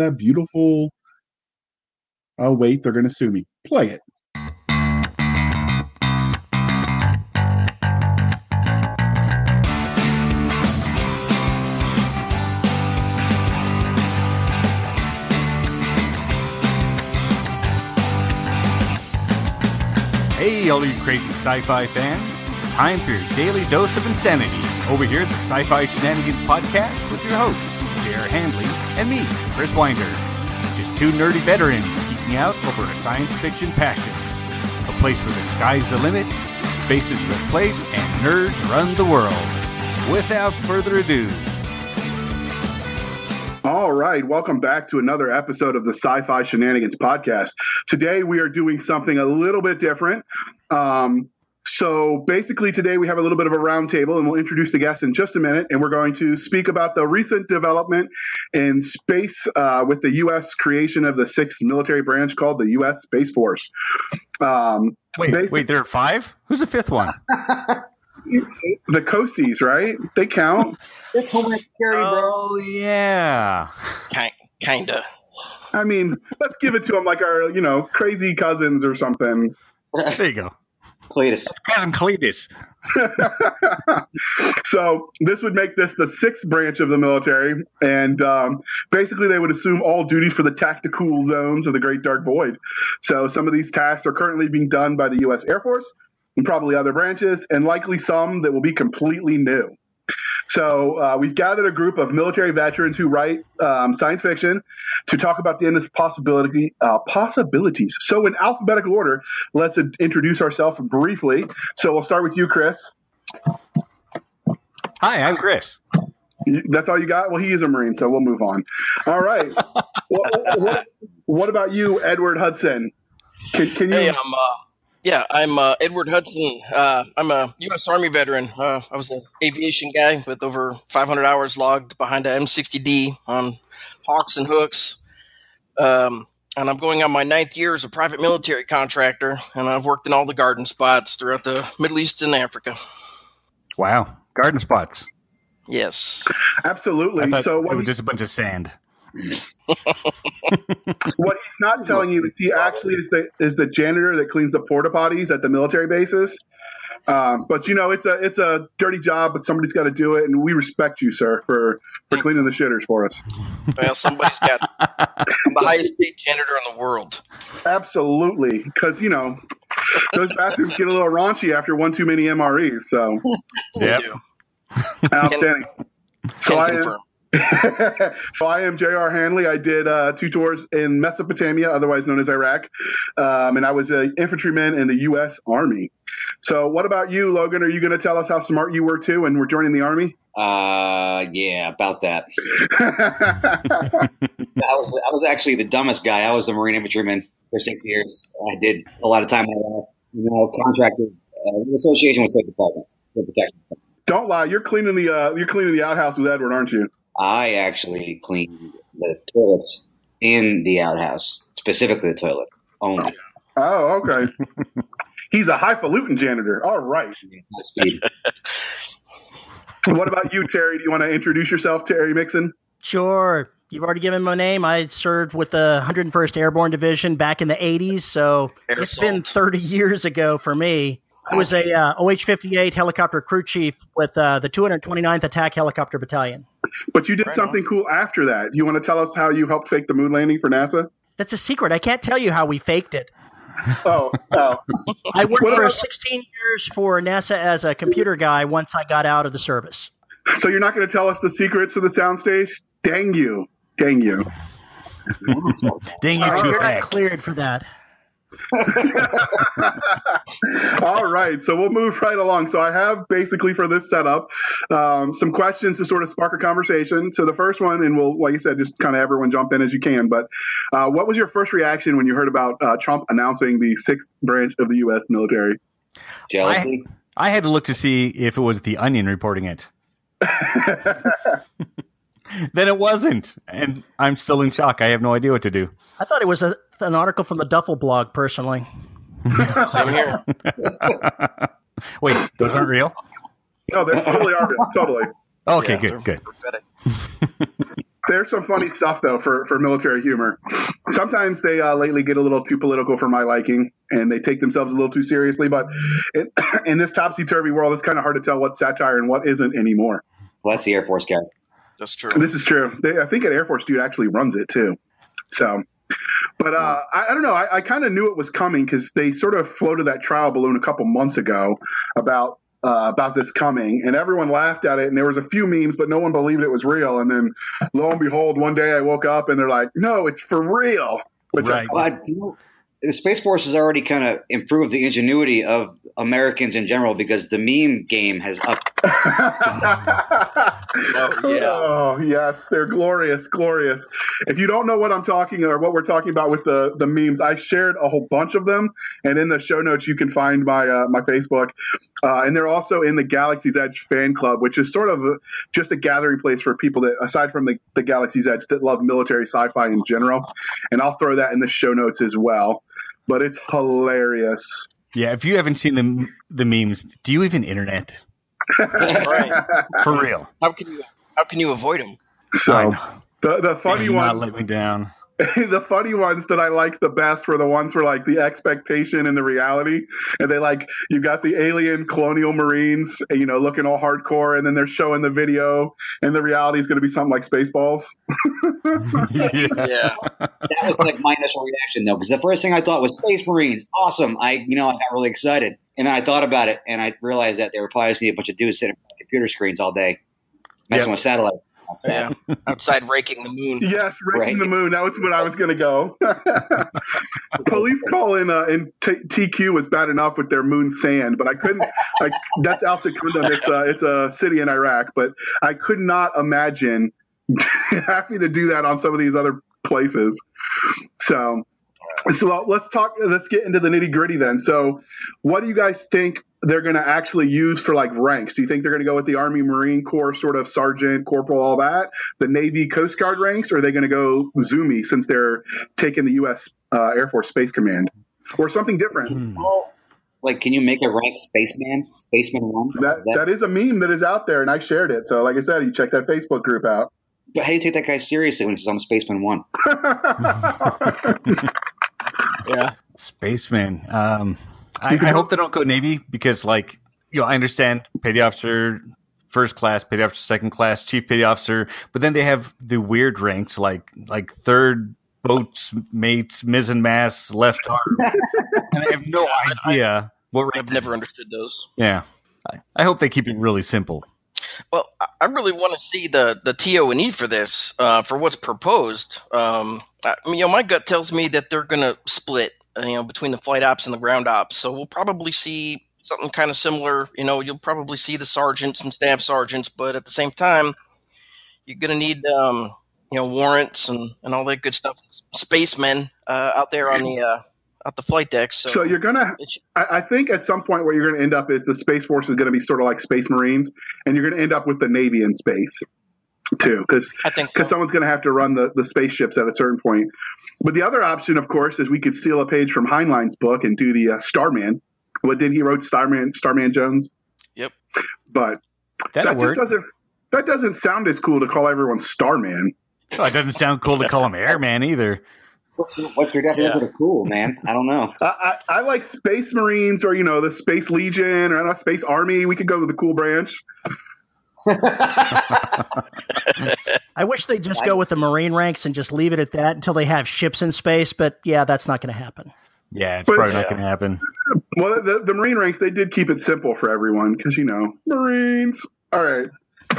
that beautiful. Oh wait, they're going to sue me. Play it. Hey, all you crazy sci fi fans. Time for your daily dose of insanity over here at the Sci Fi Shenanigans Podcast with your hosts, J.R. Handley and me, Chris Winder. Just two nerdy veterans geeking out over our science fiction passions. A place where the sky's the limit, space is and nerds run the world. Without further ado, All right, welcome back to another episode of the Sci Fi Shenanigans podcast. Today we are doing something a little bit different. Um, so basically, today we have a little bit of a roundtable, and we'll introduce the guests in just a minute. And we're going to speak about the recent development in space uh, with the U.S. creation of the sixth military branch called the U.S. Space Force. Um, wait, basic- wait, there are five? Who's the fifth one? the Coasties, right? They count. It's Homeland Security, bro. Oh, yeah. Kind, kinda. I mean, let's give it to them like our, you know, crazy cousins or something. There you go. Cletus. Cousin Cletus. so this would make this the sixth branch of the military, and um, basically they would assume all duty for the tactical zones of the Great Dark Void. So some of these tasks are currently being done by the U.S. Air Force and probably other branches, and likely some that will be completely new. So uh, we've gathered a group of military veterans who write um, science fiction to talk about the endless possibility uh, possibilities. So in alphabetical order, let's uh, introduce ourselves briefly. So we'll start with you, Chris. Hi, I'm Chris. That's all you got? Well, he is a Marine, so we'll move on. All right. what, what, what, about you, Edward Hudson? Can, can you? Hey, I'm uh, yeah, I'm uh, Edward Hudson. Uh, I'm a U.S. Army veteran. Uh, I was an aviation guy with over 500 hours logged behind a M60D on hawks and hooks. Um, and I'm going on my ninth year as a private military contractor, and I've worked in all the garden spots throughout the Middle East and Africa. Wow, garden spots. Yes, absolutely. so it was just a bunch of sand. what he's not telling you is he actually is the is the janitor that cleans the porta potties at the military bases. Um, but you know, it's a it's a dirty job, but somebody's got to do it, and we respect you, sir, for for cleaning the shitters for us. Well, somebody's got the highest paid janitor in the world. Absolutely, because you know those bathrooms get a little raunchy after one too many MREs. So, yeah, outstanding. So I confirm. so I am J.R. Handley. I did uh, two tours in Mesopotamia, otherwise known as Iraq, um, and I was an infantryman in the U.S. Army. So, what about you, Logan? Are you going to tell us how smart you were too, and we're joining the Army? Uh, yeah, about that. I was I was actually the dumbest guy. I was a Marine infantryman for six years. I did a lot of time in Iraq. You know, contracted uh, association with State Department for protection. Don't lie. You're cleaning the uh, you're cleaning the outhouse with Edward, aren't you? I actually cleaned the toilets in the outhouse, specifically the toilet only. Oh, okay. He's a highfalutin janitor. All right. what about you, Terry? Do you want to introduce yourself, Terry Mixon? Sure. You've already given my name. I served with the 101st Airborne Division back in the 80s, so Air it's been 30 years ago for me. I was a uh, OH-58 helicopter crew chief with uh, the 229th Attack Helicopter Battalion. But you did Right something cool after that. You want to tell us how you helped fake the moon landing for NASA? That's a secret. I can't tell you how we faked it. Oh, oh. I worked What for about- 16 years for NASA as a computer guy once I got out of the service. So you're not going to tell us the secrets of the soundstage? Dang you. Dang you. Dang you, too You're not cleared for that. All right, so we'll move right along. So I have basically for this setup um, some questions to sort of spark a conversation. So the first one, and we'll, like you said, just kind of everyone jump in as you can. But uh, what was your first reaction when you heard about uh, Trump announcing the sixth branch of the U.S. military? Jealousy. I had to look to see if it was the Onion reporting it. then it wasn't, and I'm still in shock. I have no idea what to do. I thought it was a, an article from the Duffel blog, personally. Same here. Wait, those aren't real. no, they totally are real, totally. Okay, Yeah, good, good. Prophetic. There's some funny stuff though for, for military humor. Sometimes they uh, lately get a little too political for my liking, and they take themselves a little too seriously. But in, in this topsy turvy world, it's kind of hard to tell what's satire and what isn't anymore. Well, that's the Air Force guys. That's true. This is true. They, I think an Air Force dude actually runs it too. So, but uh, I, I don't know. I, I kind of knew it was coming because they sort of floated that trial balloon a couple months ago about uh, about this coming, and everyone laughed at it. And there was a few memes, but no one believed it was real. And then, lo and behold, one day I woke up and they're like, "No, it's for real." Which I- Right. Well, I, you know, the Space Force has already kind of improved the ingenuity of Americans in general because the meme game has up. Oh, yeah. Oh, yes, they're glorious, glorious. If you don't know what I'm talking or what we're talking about with the the memes, I shared a whole bunch of them, and in the show notes you can find my uh, my Facebook, uh, and they're also in the Galaxy's Edge fan club, which is sort of a, just a gathering place for people that, aside from the, the Galaxy's Edge, that love military sci-fi in general. And I'll throw that in the show notes as well. But it's hilarious. Yeah, if you haven't seen the the memes, do you even internet right. for real? How can you how can you avoid them? So the the funny Do not one. let me down. the funny ones that I like the best were the ones where like the expectation and the reality, and they like you got the alien colonial marines, eh, you know, looking all hardcore, and then they're showing the video, and the reality is going to be something like Spaceballs. yeah. Yeah. That was like my initial reaction though, because the first thing I thought was Space Marines, awesome. I, you know, I got really excited, and then I thought about it, and I realized that they were probably just need a bunch of dudes sitting in front of computer screens all day, messing Yep. with satellites. That's. Yeah. Outside raking the moon. Yes, raking Right. the moon. That was what I was going to go. Police call in uh, in T- TQ was bad enough with their moon sand, but I couldn't. Like that's Al Secundum. It's a it's a city in Iraq, but I could not imagine having to do that on some of these other places. So, so uh, let's talk. Let's get into the nitty gritty then. So, what do you guys think they're going to actually use for like ranks? Do you think they're going to go with the Army Marine Corps sort of sergeant, corporal, all that? The Navy Coast Guard ranks, or are they going to go Zoomy since they're taking the U.S. Uh, Air Force Space Command, or something different? Hmm. Like, can you make a rank spaceman? Spaceman one? That that is a meme that is out there, and I shared it. So, like I said, you check that Facebook group out. but how do you take that guy seriously when he says I'm spaceman one? Yeah. Spaceman. Um, I, I hope they don't go Navy because, like, you know, I understand petty officer, first class, petty officer, second class, chief petty officer, but then they have the weird ranks like like third boats mates, mizzen mast, left arm, and I have no idea what rank. I've never understood those. Yeah, I, I hope they keep it really simple. Well, I- I really want to see the the TO and E for this, uh, for what's proposed. Um, I you know, my gut tells me that they're going to split, you know, between the flight ops and the ground ops. So we'll probably see something kind of similar. You know, you'll probably see the sergeants and staff sergeants, but at the same time, you're going to need, um, you know, warrants and, and all that good stuff. Spacemen uh, out there on the uh, out the flight deck. So, So you're gonna. I, I think at some point what you're gonna end up is the Space Force is gonna be sort of like Space Marines, and you're gonna end up with the Navy in space too, because I think so. because someone's going to have to run the, the spaceships at a certain point. But the other option, of course, is we could steal a page from Heinlein's book and do the uh, Starman. What did he wrote Starman Starman Jones? Yep. But That'll that work. just doesn't that doesn't sound as cool to call everyone Starman. Oh, it doesn't sound cool to call him Airman either. What's your, what's your definition of cool, man? I don't know. I, I, I like Space Marines or you know the Space Legion or I don't know, Space Army. We could go with the cool branch. I wish they'd just go with the Marine ranks and just leave it at that until they have ships in space. But yeah, that's not going to happen. Yeah, it's But- probably not going to happen. Well, the, the Marine ranks they did keep it simple for everyone because you know Marines. All right,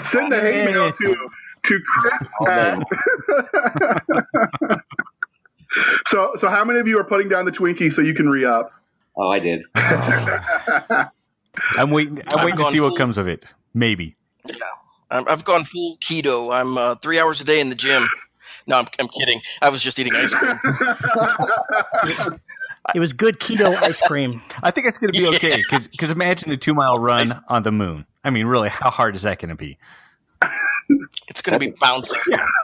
send the hate mail to to Chris Oh, at So, so how many of you are putting down the Twinkie so you can re up? Oh, I did. I'm waiting. I'm I've waiting to gone see what comes of it. Maybe. Yeah, I'm, I've gone full keto. I'm uh, three hours a day in the gym. No, I'm, I'm kidding. I was just eating ice cream. It was good keto ice cream. I think it's going to be okay because imagine a two mile run on the moon. I mean, really, how hard is that going to be? It's going to be bouncing.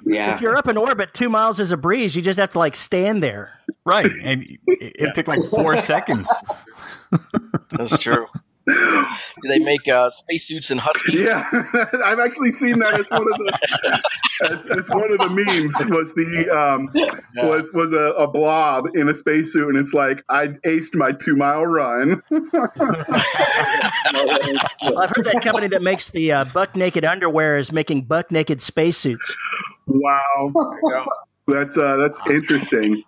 Yeah. If you're up in orbit, two miles is a breeze. You just have to like stand there. Right, and it, it took like four seconds. That's true. Do they make uh, spacesuits in husky? Yeah, I've actually seen that as one of the as, as one of the memes was the um, was was a, a blob in a spacesuit, and it's like I aced my two mile run. Well, I've heard that company that makes the uh, buck naked underwear is making buck naked spacesuits. wow, that's uh, that's interesting.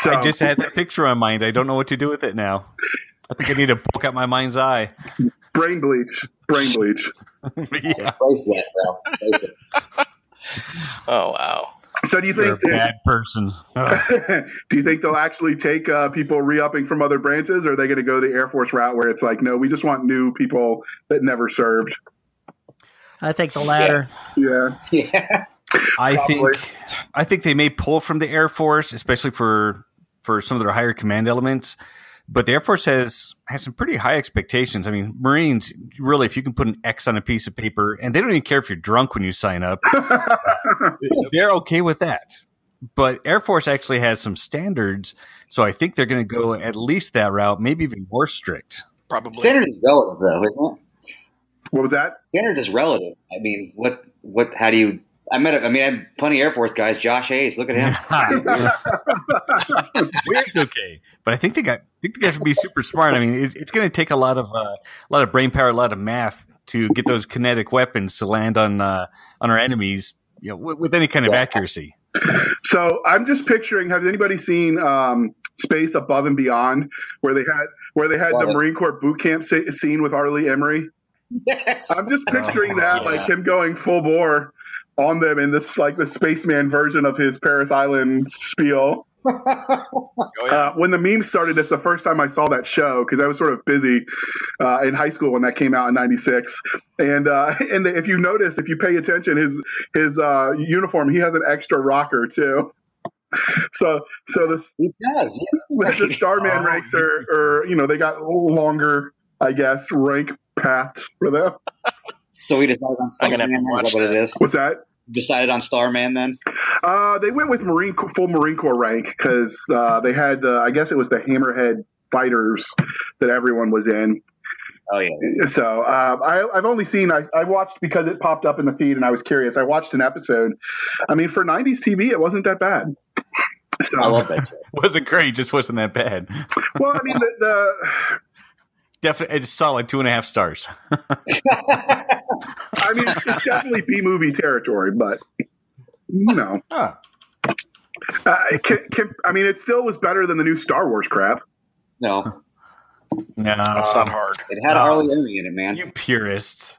So I just had that picture on mind. I don't know what to do with it now. I think I need to poke out my mind's eye. brain bleach, brain bleach. yeah, Place that, bro. Place. Oh wow. So do you you're a think bad person. Ugh. do you think they'll actually take uh, people re-upping from other branches, or are they going to go the Air Force route where it's like, no, we just want new people that never served? I think the latter. Yeah, Yeah. I Probably. think I think they may pull from the Air Force, especially for for some of their higher command elements. But the Air Force has has some pretty high expectations. I mean, Marines really, if you can put an X on a piece of paper, and they don't even care if you're drunk when you sign up, they're okay with that. But Air Force actually has some standards, so I think they're going to go at least that route, maybe even more strict. Probably. Standard is relative, though, isn't it? what was that? Standard is relative. I mean, what, what, how do you, I met, a, I mean, I had plenty of Air Force guys. Josh Hayes, look at him. Weird's okay, but I think they got. I think they got to be super smart. I mean, it's, it's going to take a lot of uh, a lot of brain power, a lot of math to get those kinetic weapons to land on uh, on our enemies, you know, with, with any kind of Yeah. accuracy. So I'm just picturing. Has anybody seen um, Space Above and Beyond, where they had where they had Love the it. Marine Corps boot camp sa- scene with R. Lee Ermey? yes. I'm just picturing that, Yeah. like him going full bore on them in this like the spaceman version of his Parris Island spiel. Oh, yeah. Uh, when the meme started, that's the first time I saw that show because I was sort of busy uh, in high school when that came out in '96. And uh, and if you notice, if you pay attention, his his uh, uniform he has an extra rocker too. So so the He does. Yeah. the Starman Oh, ranks are, are you know they got a longer I guess rank paths for them. So we decided on I'm gonna have to Starman. Is watch what it that. is? What's that? Decided on Starman then? Uh, they went with Marine full Marine Corps rank because uh, they had uh, I guess it was the Hammerhead fighters that everyone was in. Oh, yeah. So uh, I, I've only seen I, I watched because it popped up in the feed and I was curious. I watched an episode. I mean, for '90s TV, it wasn't that bad. So, I love that. wasn't great, just wasn't that bad. well, I mean, the, the Definitely, it's solid two and a half stars. I mean, it's definitely B movie territory, but you know, Huh. uh, can, can, I mean, it still was better than the new Star Wars crap. No, No, That's not hard. it had No. R. Lee Ermey in it, man. You purists.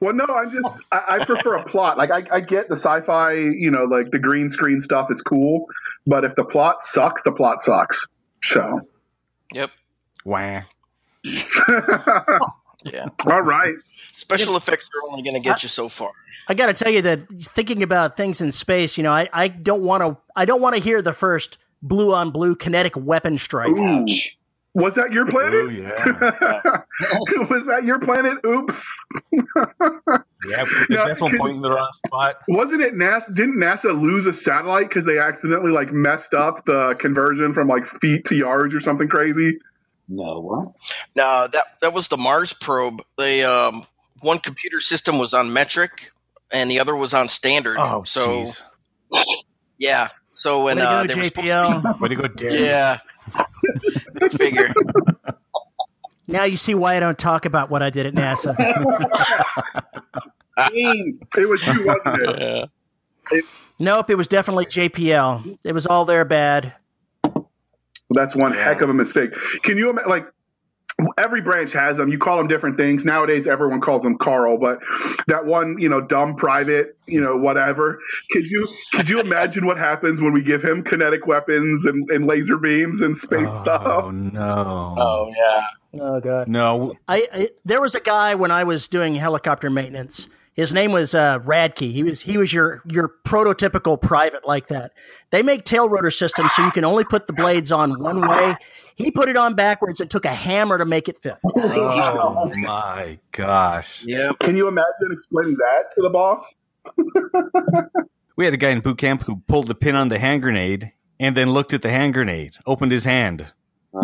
Well, no, I'm just I, I prefer a plot. Like I, I get the sci-fi, you know, like the green screen stuff is cool, but if the plot sucks, the plot sucks. So, Yep. Wah. Yeah. all right. Special effects are only going to get you so far. I got to tell you that thinking about things in space, you know, I, I don't want to I don't want to hear the first blue on blue kinetic weapon strike. Ouch. Was that your planet? Oh planet? yeah, was that your planet? Oops. yeah. The No, decimal can- point in the wrong spot. Wasn't it NASA? Didn't NASA lose a satellite because they accidentally like messed up the conversion from like feet to yards or something crazy? No, what? No, that that was the Mars probe. They um, one computer system was on metric, and the other was on standard. Oh, so jeez. yeah. So when Way to uh, go, they were supposed to JPL. Way to go, be, Derek. yeah. Figure. Now you see why I don't talk about what I did at NASA. Team. It was you, wasn't it? nope, it was definitely JPL. It was all there bad. That's one heck of a mistake. Can you ima- like? every branch has them. You call them different things. Nowadays, everyone calls them Carl, but that one, you know, dumb private, you know, whatever. Could you could you imagine what happens when we give him kinetic weapons and, and laser beams and space oh stuff? Oh no! Oh yeah. Oh god. No, I, I there was a guy when I was doing helicopter maintenance. His name was uh, Radke. He was he was your your prototypical private like that. They make tail rotor systems so you can only put the blades on one way. He put it on backwards and took a hammer to make it fit. oh my gosh! Yeah. Can you imagine explaining that to the boss? We had a guy in boot camp who pulled the pin on the hand grenade and then looked at the hand grenade, opened his hand.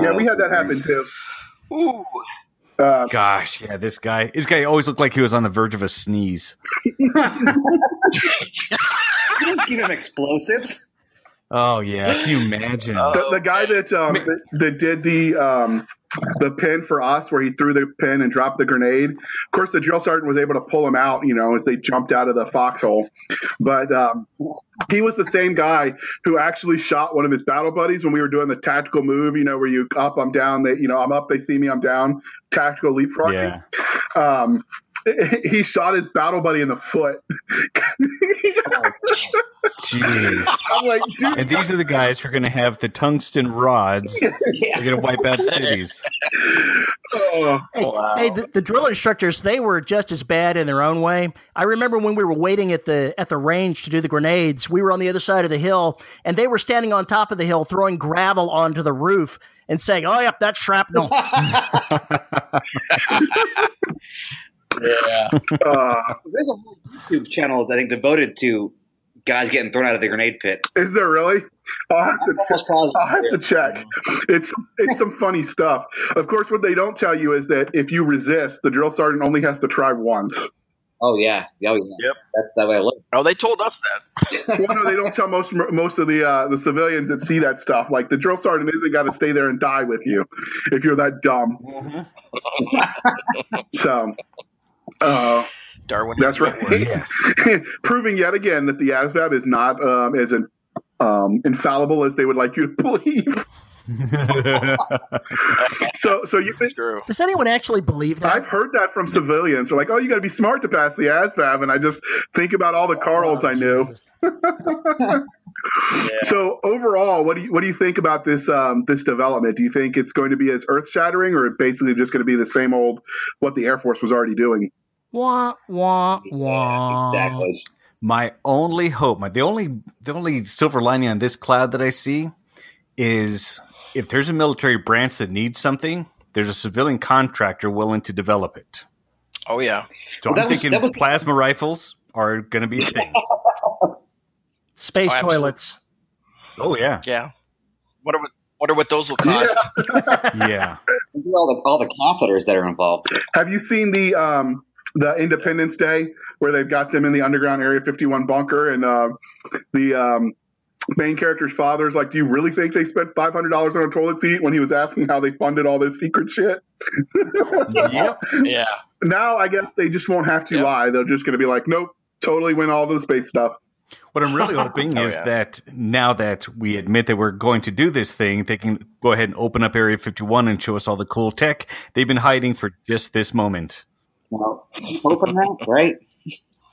Yeah, we had that happen too. Ooh. Uh, Gosh, yeah, this guy, this guy always looked like he was on the verge of a sneeze. You didn't give him explosives. Oh yeah, can you imagine? the, the guy that, um, that that did the um, the pin for us, where he threw the pin and dropped the grenade. Of course, the drill sergeant was able to pull him out, you know, as they jumped out of the foxhole. But um, he was the same guy who actually shot one of his battle buddies when we were doing the tactical move, you know, where you up, I'm down, they, you know, I'm up, they see me, I'm down, tactical leapfrog. yeah, Um, he shot his battle buddy in the foot. jeez. I'm like, dude, And these are the guys who are going to have the tungsten rods. They're going to wipe out cities. oh, Hey, Wow. hey the, the drill instructors, they were just as bad in their own way. I remember when we were waiting at the at the range to do the grenades, we were on the other side of the hill, and they were standing on top of the hill throwing gravel onto the roof and saying, "Oh, yep, that's shrapnel." Yeah. uh, There's a whole YouTube channel I think devoted to guys getting thrown out of the grenade pit. is there really? I'll have to I'm almost positive. I'll have to check. It's it's some funny stuff. Of course, what they don't tell you is that if you resist, the drill sergeant only has to try once. Oh yeah, oh yeah. Yep. That's the way I look. Oh, they told us that. well, no, they don't tell most most of the uh, the civilians that see that stuff. Like the drill sergeant isn't got to stay there and die with you if you're that dumb. so, uh, Darwin. That's right. Yes. proving yet again that the ASVAB is not um, as in, um, infallible as they would like you to believe. So, so you think, does anyone actually believe that? I've heard that from civilians. They're like, "Oh, you got to be smart to pass the ASVAB," and I just think about all the Carls I knew. Jesus. So overall, what do you what do you think about this um, this development? Do you think it's going to be as earth shattering, or basically just going to be the same old what the Air Force was already doing? Wah wah Yeah, wah. exactly. My only hope, my the only the only silver lining on this cloud that I see is if there's a military branch that needs something, there's a civilian contractor willing to develop it. Oh yeah. So Well, I'm was- thinking that was- plasma rifles are going to be a thing. Space Oh, absolutely. toilets. oh yeah, Yeah. Wonder what wonder what those will cost. yeah. Think of all the all the catheters that are involved. Have you seen the um, the Independence Day where they've got them in the underground Area 51 bunker, and uh, the um, main character's father's like, "Do you really think they spent five hundred dollars on a toilet seat?" When he was asking how they funded all this secret shit. yep. Yeah. Now I guess they just won't have to Yep. lie. They're just going to be like, "Nope, totally went all to the space stuff." What I'm really hoping Oh, is yeah. that now that we admit that we're going to do this thing, they can go ahead and open up Area 51 and show us all the cool tech they've been hiding for just this moment. Well, open that, right?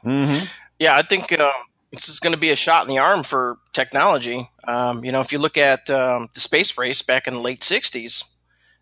Mm-hmm. Yeah, I think um, this is going to be a shot in the arm for technology. Um, you know, if you look at um, the space race back in the late '60s,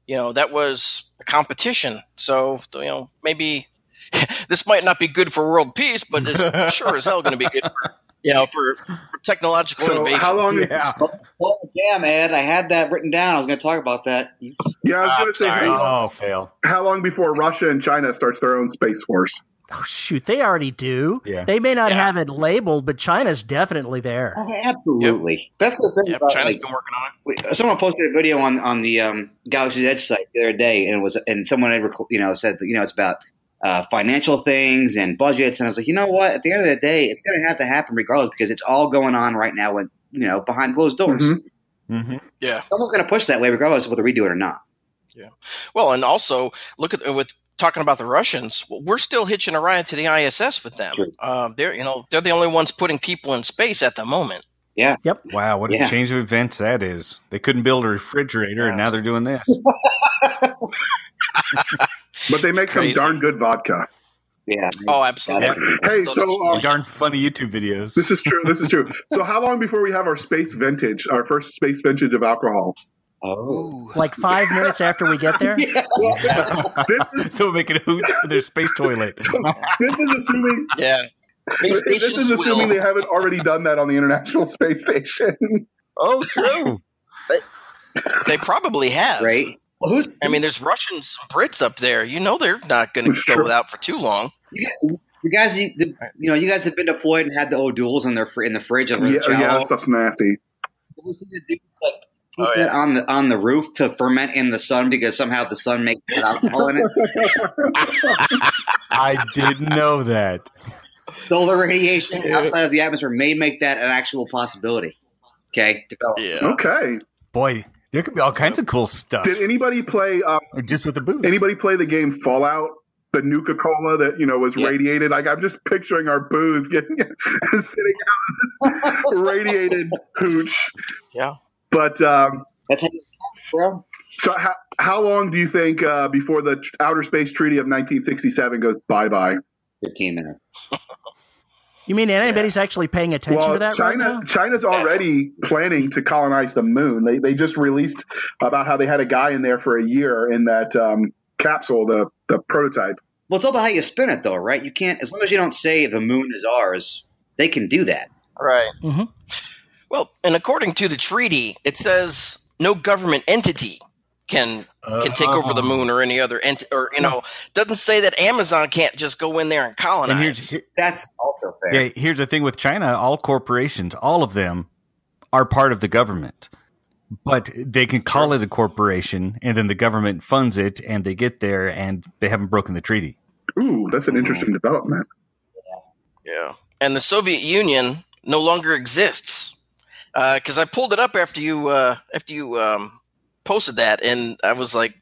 you know that was a competition. So you know, maybe this might not be good for world peace, but it's sure as hell going to be good for you know for, for technological So innovation. how long? Yeah. Oh, damn, Ed, I had that written down. I was going to talk about that. Yeah, I was going to say sorry. how, Oh, fail. how long before Russia and China starts their own space force? Oh shoot, they already do. Yeah. They may not Yeah. have it labeled, but China's definitely there. Oh, absolutely. That's the thing Yep, about China's like, been working on it. someone posted a video on on the um, Galaxy's Edge site the other day, and it was and someone had rec- you know said you know it's about uh, financial things and budgets, and I was like, you know what? At the end of the day, it's going to have to happen regardless because it's all going on right now with you know behind closed doors. Mhm. Mm-hmm. Yeah. Someone's going to push that way regardless of whether we do it or not. Yeah. Well, and also look at with talking about the Russians. We're still hitching a ride to the ISS with them. True. Uh, they're you know they're the only ones putting people in space at the moment. Yeah. Yep. Wow, what Yeah. a change of events that is. They couldn't build a refrigerator, and now they're doing this. but they make some darn good vodka. Yeah. Oh, absolutely. Hey, so don't- um, Darn funny YouTube videos. this is true. This is true. So, how long before we have our space vintage, our first space vintage of alcohol? Oh. Like five minutes after we get there. This is, so make it hooch for their space toilet. this is assuming Yeah. Space this is stations assuming they haven't already done that on the International Space Station. oh, true. They probably have. Right. Well, who's? I mean, there's Russians, Brits up there. You know they're not going to go true. without for too long. you guys, the guys, you, the, you know, you guys have been deployed and had the O'Douls in their fr- in the fridge of the yeah, yeah, that stuff's nasty. Who's gonna like, keep Oh, it yeah. on the on the roof to ferment in the sun because somehow the sun makes alcohol in it. I didn't know that. Solar radiation outside of the atmosphere may make that an actual possibility. Okay, develop. Yeah. Okay. Boy, there could be all kinds of cool stuff. Did anybody play? Um, Just with the booze. anybody play the game Fallout? The Nuka Cola that you know was Yeah. radiated. Like I'm just picturing our booze getting sitting out radiated hooch. Yeah. But um, That's how you, bro. so how how long do you think uh, before the Outer Space Treaty of 1967 goes bye bye? Fifteen minutes. You mean anybody's actually paying attention Well, to that right China now? China's already planning to colonize the moon. They they just released about how they had a guy in there for a year in that um, capsule, the the prototype. Well, it's all about how you spin it, though, right? You can't, as long as you don't say the moon is ours, they can do that. Right. Mhm. Well, and according to the treaty, it says no government entity can can take over the moon or any other ent- or you know doesn't say that Amazon can't just go in there and colonize. And here's here- That's also fair. yeah, here's the thing with China: all corporations, all of them, are part of the government, but they can call it a corporation, and then the government funds it, and they get there, and they haven't broken the treaty. Ooh, that's an interesting development. Yeah. And the Soviet Union no longer exists. Because I pulled it up after you uh, after you um, posted that, and I was like,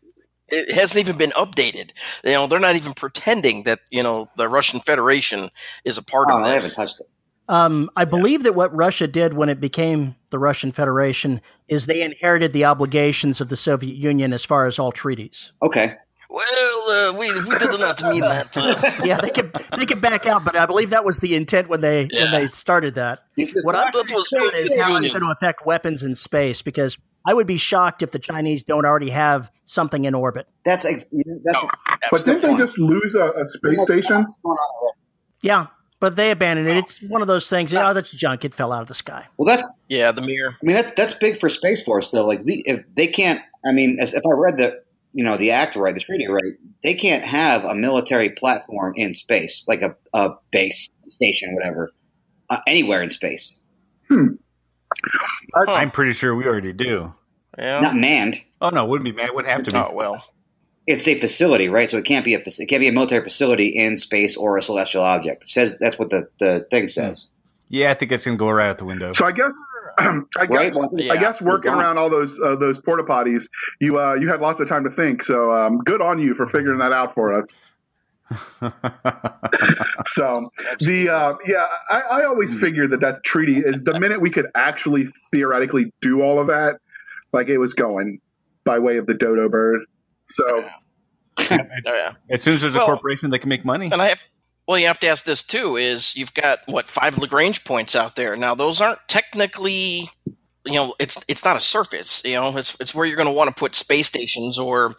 it hasn't even been updated. You know, they're not even pretending that you know the Russian Federation is a part oh, of they haven't touched it. Um, I believe that what Russia did when it became the Russian Federation is they inherited the obligations of the Soviet Union as far as all treaties. Okay. Well, uh, we we did not mean that. Uh, Yeah, they could they could back out, but I believe that was the intent when they when they started that. What I'm That was interested in is how it's going to affect weapons in space because I would be shocked if the Chinese don't already have something in orbit. That's ex- that's No, But didn't they just lose a, a space station? Yeah, but they abandoned it. It's one of those things. Oh, that's junk. It fell out of the sky. Well, that's yeah, the mirror. I mean that's that's big for Space Force though. Like we, if they can't, I mean, as, if I read the you know the act right, the treaty right, they can't have a military platform in space, like a, a base station, whatever, uh, anywhere in space, Huh. I'm pretty sure we already do. Yeah. not manned. Oh no, wouldn't be man. It would have to be. Oh well. It's a facility, right? So it can't be a it can't be a military facility in space or a celestial object. It says that's what the, the thing says. Yeah, I think it's gonna go right out the window. So I guess, I Right? guess, Well, Yeah. I guess working around all those uh, those porta potties, you uh, you had lots of time to think. So um, good on you for figuring that out for us. So the uh, yeah, I, I always figured that that treaty is the minute we could actually theoretically do all of that, like it was going by way of the dodo bird. So Oh, yeah. as soon as there's a Well- corporation that can make money, And I have, well, you have to ask this too: is you've got what five Lagrange points out there? Now, those aren't technically, you know, it's it's not a surface. You know, it's it's where you're going to want to put space stations or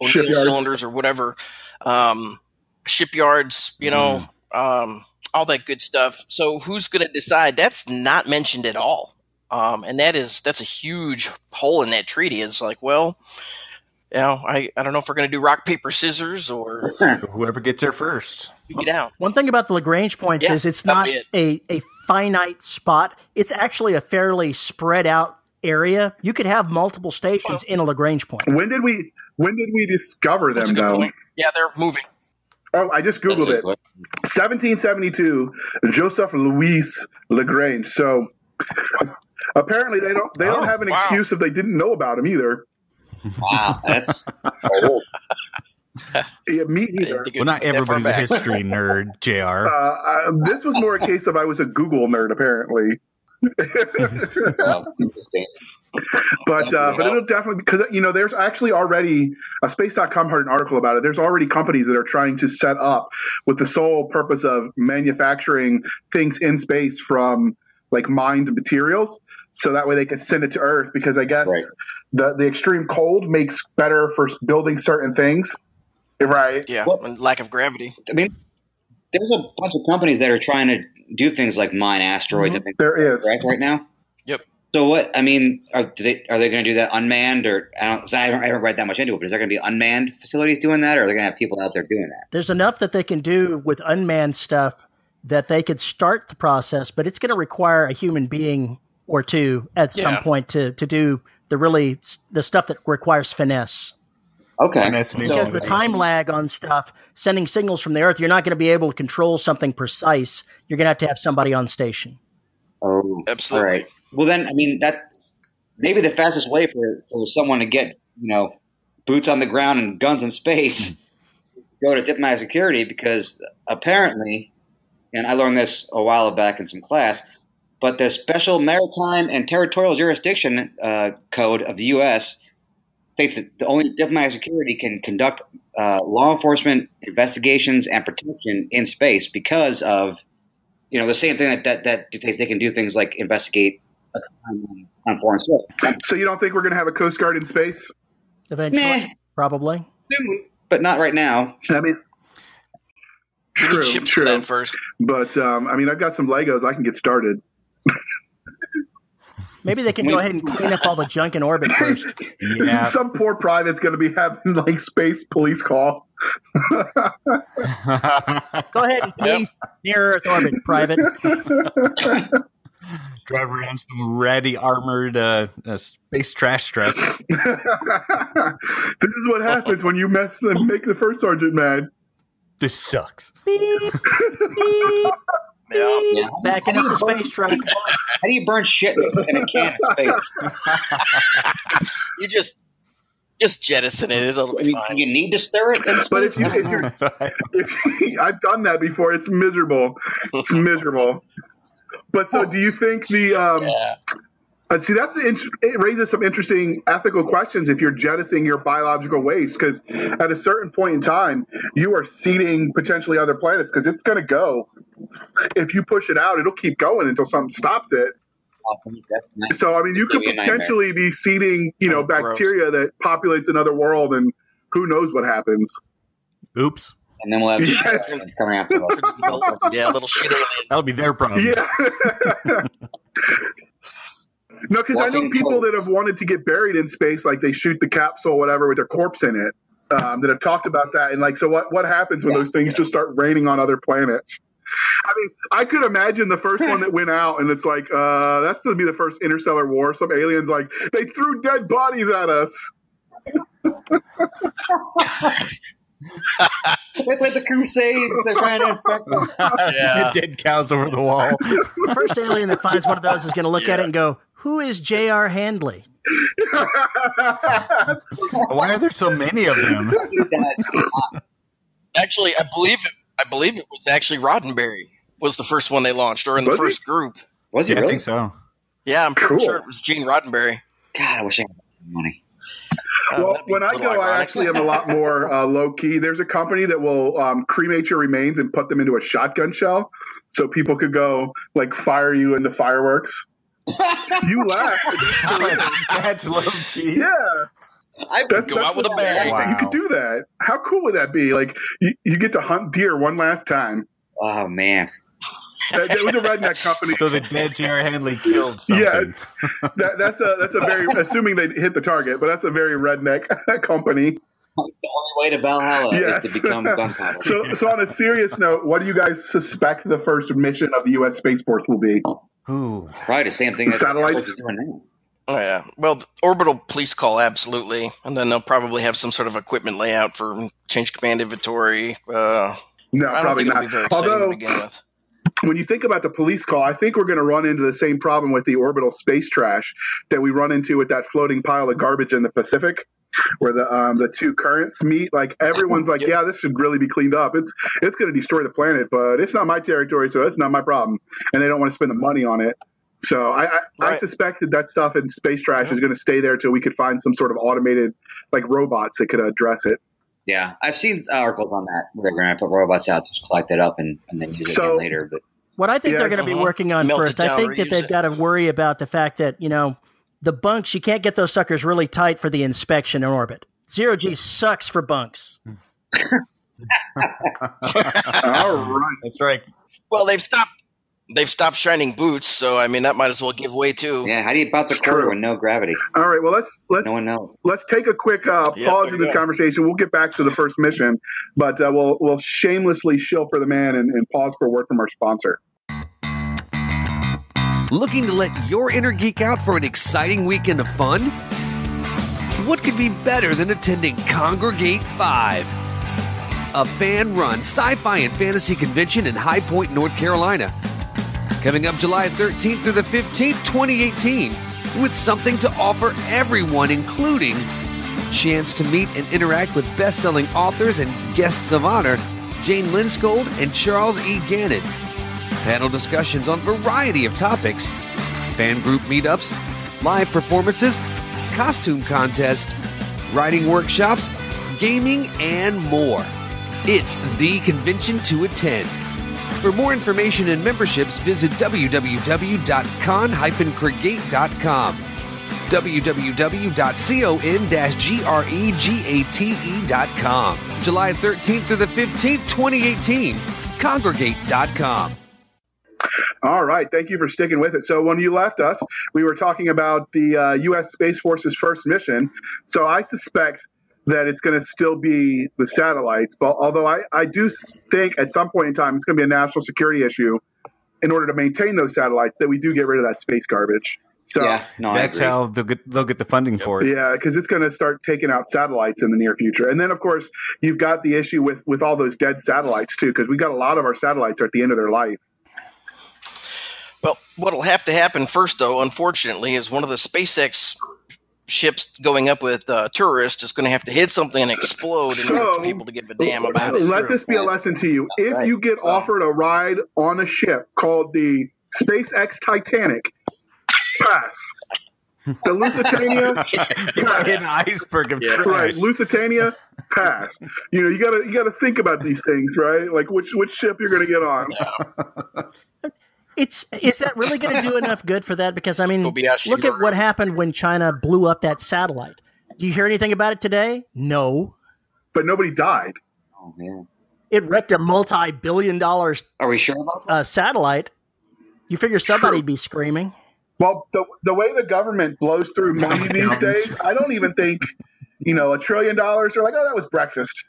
or cylinders or whatever, um, shipyards. You know, um, all that good stuff. So, who's going to decide? That's not mentioned at all. Um, and that is that's a huge hole in that treaty. It's like, well, you know, I, I don't know if we're going to do rock paper scissors or whoever gets there first. get down. One thing about the Lagrange points Yeah, is it's not be a, a finite spot. It's actually a fairly spread out area. You could have multiple stations in a Lagrange point. when did we when did we discover That's a them good though? point. Yeah, they're moving. Oh, I just googled it. it. 1772, Joseph Louis Lagrange. So apparently they don't they don't Oh, have an wow. excuse if they didn't know about him either. Wow, that's Yeah, me either. Well, not be that far everybody's a history nerd, J.R. Uh, uh, this was more a case of I was a Google nerd apparently. But uh, but it'll definitely because you know there's actually already a space.com heard an article about it. There's already companies that are trying to set up with the sole purpose of manufacturing things in space from like mined materials so that way they can send it to earth because i guess Right. the the extreme cold makes better for building certain things. Right. Yeah, Well- and lack of gravity. I mean, there's a bunch of companies that are trying to do things like mine asteroids mm-hmm. and things there is correct right now. Yep. So what? I mean, are they are they going to do that unmanned or I don't? 'cause I don't, I don't write that much into it. But is there going to be unmanned facilities doing that, or are they going to have people out there doing that? There's enough that they can do with unmanned stuff that they could start the process, but it's going to require a human being or two at some Yeah. point to to do the really the stuff that requires finesse. Okay. And that's Because the time lag on stuff, sending signals from the Earth, you're not going to be able to control something precise. You're going to have to have somebody on station. Oh, Absolutely. All right. Well, then, I mean, that maybe the fastest way for, for someone to get, you know, boots on the ground and guns in space, is to go to diplomatic security because apparently, and I learned this a while back in some class, but the Special Maritime and Territorial Jurisdiction uh, Code of the U.S. states that the only diplomatic security can conduct uh, law enforcement investigations and protection in space because of you know the same thing that that, that dictates they can do things like investigate a crime on, on foreign soil. so you don't think we're going to have a coast guard in space Eventually, Meh. probably. Soon, but not right now. i mean true true for first. but um, i mean i've got some legos i can get started Maybe they can go ahead and clean up all the junk in orbit first. Yeah. Some poor private's going to be having like space police call. Go ahead and please near Earth orbit, private. Drive around some ready armored uh, uh, space trash truck. this is what happens when you mess and make the first sergeant mad. This sucks. Yeah. Yeah. Backing up the space truck. How do you burn shit in a can of space? You just just jettison it. It'll be mean, fine. you need to stir it in space. But if you, if you're, if I've done that before, it's miserable. It's miserable. But so, do you think the um, yeah. Uh, see, that's int- it raises some interesting ethical questions if you're jettisoning your biological waste because at a certain point in time, you are seeding potentially other planets because it's going to go. If you push it out, it'll keep going until something stops it. Nice. So, I mean, you could gonna be a nightmare. potentially be seeding, you know, Oh, gross. bacteria that populates another world, and who knows what happens. Oops. and then we'll have Yeah. aliens coming after us. yeah, little shit alien. That'll be their problem. Yeah. no, because I know people codes. that have wanted to get buried in space, like they shoot the capsule, whatever, with their corpse in it. Um, that have talked about that, and like, so what? What happens when Yeah. those things just start raining on other planets? I mean, I could imagine the first one that went out, and it's like, uh, that's going to be the first interstellar war. Some aliens like they threw dead bodies at us. It's like the Crusades. They're trying to infect us. Yeah. Dead cows over the wall. The first alien that finds one of those is going to look at it and go, "Who is J.R. Handley?" Why are there so many of them? Actually, I believe it. I believe it was actually Roddenberry was the first one they launched, or in the Was he? first group. Was he Yeah, I really? think so. Yeah, I'm pretty Cool. sure it was Gene Roddenberry. God, I wish I had money. Uh, well, that'd when I little go, I actually am a lot more uh, low key. There's a company that will um, cremate your remains and put them into a shotgun shell, so people could go like fire you into fireworks. You laugh. That's low key. yeah, I that's, Go that's out with a what- bang. You could do that. How cool would that be? Like you, you get to hunt deer one last time. Oh man. That, that was a redneck company. So the dead J.R. Handley killed something. Yes. That, that's a that's a very assuming they hit the target, but that's a very redneck company. The only way to Valhalla Yes. is to become gunpowder. So, so on a serious note, what do you guys suspect the first mission of the U.S. Space Force will be? Ooh. Probably the same thing that Satellites? the Air Force is doing now. Oh, yeah. Well, orbital police call, absolutely. And then they'll probably have some sort of equipment layout for change command inventory. Uh, No, I don't probably think it'll not. be very exciting Although, to begin with. when you think about the police call, I think we're going to run into the same problem with the orbital space trash that we run into with that floating pile of garbage in the Pacific, where the um, the two currents meet. Like everyone's like, Yep. yeah, this should really be cleaned up. It's it's going to destroy the planet, but it's not my territory, so it's not my problem. And they don't want to spend the money on it. So I, I, I suspect that that stuff in space trash is going to stay there till we could find some sort of automated like robots that could address it. Yeah, I've seen articles on that. where They're going to put robots out to collect it up and, and then use it So- again later. But What I think Yeah, they're going to be uh-huh. working on Melt it first, I think that they've it. got to worry about the fact that, you know, the bunks, you can't get those suckers really tight for the inspection in orbit. Zero G sucks for bunks. All right. That's right. Well, they've stopped. They've stopped shining boots, so I mean that might as well give way too. yeah, how do you bounce a It's quarter true. with no gravity? All right. Well, let's let's No one knows. let's take a quick uh, pause there in this go. conversation. We'll get back to the first mission, but uh, we'll we'll shamelessly shill for the man and, and pause for a word from our sponsor. Looking to let your inner geek out for an exciting weekend of fun? What could be better than attending Congregate 5? A fan run sci fi and fantasy convention in High Point, North Carolina. Coming up July 13th through the 15th, 2018, with something to offer everyone, including chance to meet and interact with best selling authors and guests of honor Jane Lindskold and Charles E. Gannon panel discussions on a variety of topics, fan group meetups, live performances, costume contests, writing workshops, gaming, and more. It's the convention to attend. For more information and memberships, visit www.con-create.com www.con-gregate.com July 13th through the 15th, 2018 congregate.com All right. Thank you for sticking with it. So when you left us, we were talking about the uh, U.S. Space Force's first mission. So I suspect that it's going to still be the satellites. But although I, I do think at some point in time it's going to be a national security issue in order to maintain those satellites that we do get rid of that space garbage. So yeah, no, That's how they'll get they'll get the funding for it. Yeah, because it's going to start taking out satellites in the near future, and then of course you've got the issue with with all those dead satellites too, because we got a lot of our satellites are at the end of their life. Well, what'll have to happen first, though, unfortunately, is one of the SpaceX ships going up with uh, tourists is going to have to hit something and explode in order for people to give a damn about it. Let this be a lesson to you: if Right. you get offered a ride on a ship called the SpaceX Titanic, pass. The Lusitania, Hit an iceberg of Yeah. trash. Right, Lusitania, pass. You know, you gotta you gotta think about these things, right? Like which which ship you're gonna get on. It's is that really going to do enough good for that? Because I mean, Kobayashi look at Maru. what happened when China blew up that satellite. Do you hear anything about it today? No. But nobody died. Oh, yeah. It wrecked a multi-billion dollar Are we sure about that? uh, satellite. You figure somebody'd be screaming. Well, the the way the government blows through money these accountants. days, I don't even think, you know, a trillion dollars. They're like, oh, that was breakfast.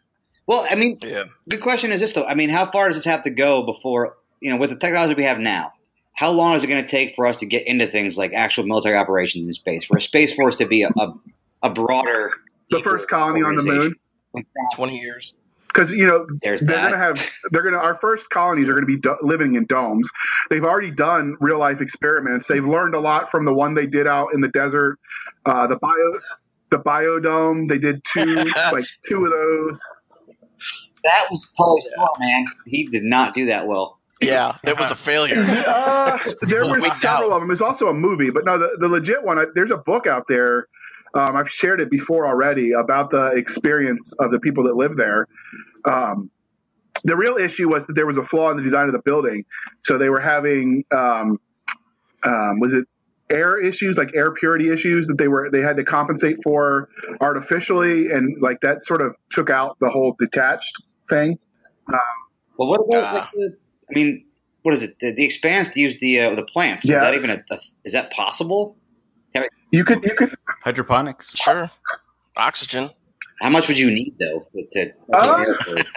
Well, I mean, Yeah. good question is this though. I mean, how far does this have to go before you know, with the technology we have now? How long is it going to take for us to get into things like actual military operations in space? For a space force to be a, a, a broader, The first colony on the moon, moon. Twenty years. because you know There's they're that. going to have they're going to our first colonies are going to be do- living in domes. They've already done real life experiments. They've learned a lot from the one they did out in the desert, uh, the bio the biodome. They did two like two of those. That was Pauly Shore, man. He did not do that well. Yeah, it was a failure. Uh, there were several doubt. of them. There's also a movie, but no, the, the legit one. I- There's a book out there. Um, I've shared it before already about the experience of the people that live there. Um, the real issue was that there was a flaw in the design of the building. So they were having, um, um, was it air issues, like air purity issues that they were they had to compensate for artificially, and like that sort of took out the whole detached thing. Well, what about Ah. like the? I mean, what is it? The, the expanse to use the uh, the plants. Yeah. Is that even a, a? Is that possible? You could you could Hydroponics. Sure. Oxygen. How much would you need though to? to Uh,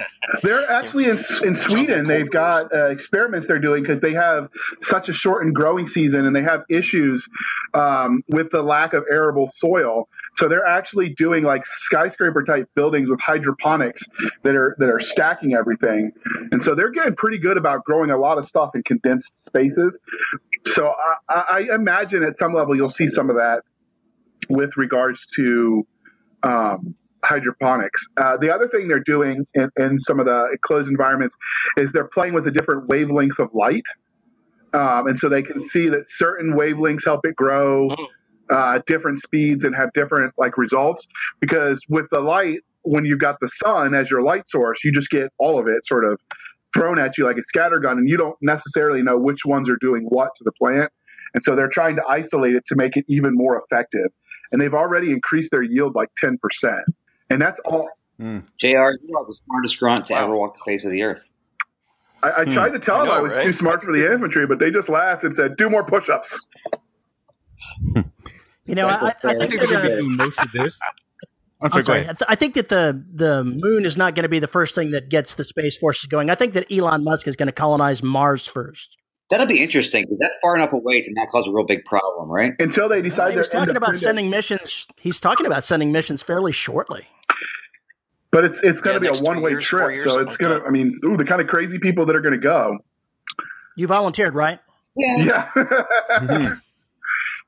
They're actually in, in Sweden. They've got uh, experiments they're doing because they have such a shortened growing season and they have issues um, with the lack of arable soil. So they're actually doing like skyscraper type buildings with hydroponics that are that are stacking everything. And so they're getting pretty good about growing a lot of stuff in condensed spaces. So I, I I imagine at some level you'll see some of that with regards to. Um, hydroponics. Uh, the other thing they're doing in, in some of the closed environments is they're playing with the different wavelengths of light. um, and so they can see that certain wavelengths help it grow uh, different speeds and have different like results. Because with the light, when you've got the sun as your light source, you just get all of it sort of thrown at you like a scatter gun, and you don't necessarily know which ones are doing what to the plant. And so they're trying to isolate it to make it even more effective. And they've already increased their yield like 10%. And that's all. Hmm. J.R., you are the smartest grunt to Wow. ever walk the face of the earth. I, I hmm. tried to tell I them I know, was right? too smart for the infantry, but they just laughed and said, do more push ups. You know, I, I I think think that, they're going to do most of this. I'm sorry, I'm sorry. I, th- I think that the the moon is not going to be the first thing that gets the space forces going. I think that Elon Musk is going to colonize Mars first. That'll be interesting because that's far enough away to not cause a real big problem, right? Until they decide He was they're talking about sending missions. He's talking about sending missions fairly shortly. But it's it's going Yeah, to be a one way trip. years, So it's like going to, I mean, ooh, the kind of crazy people that are going to go. You volunteered, right? Yeah. Yeah. Mhm.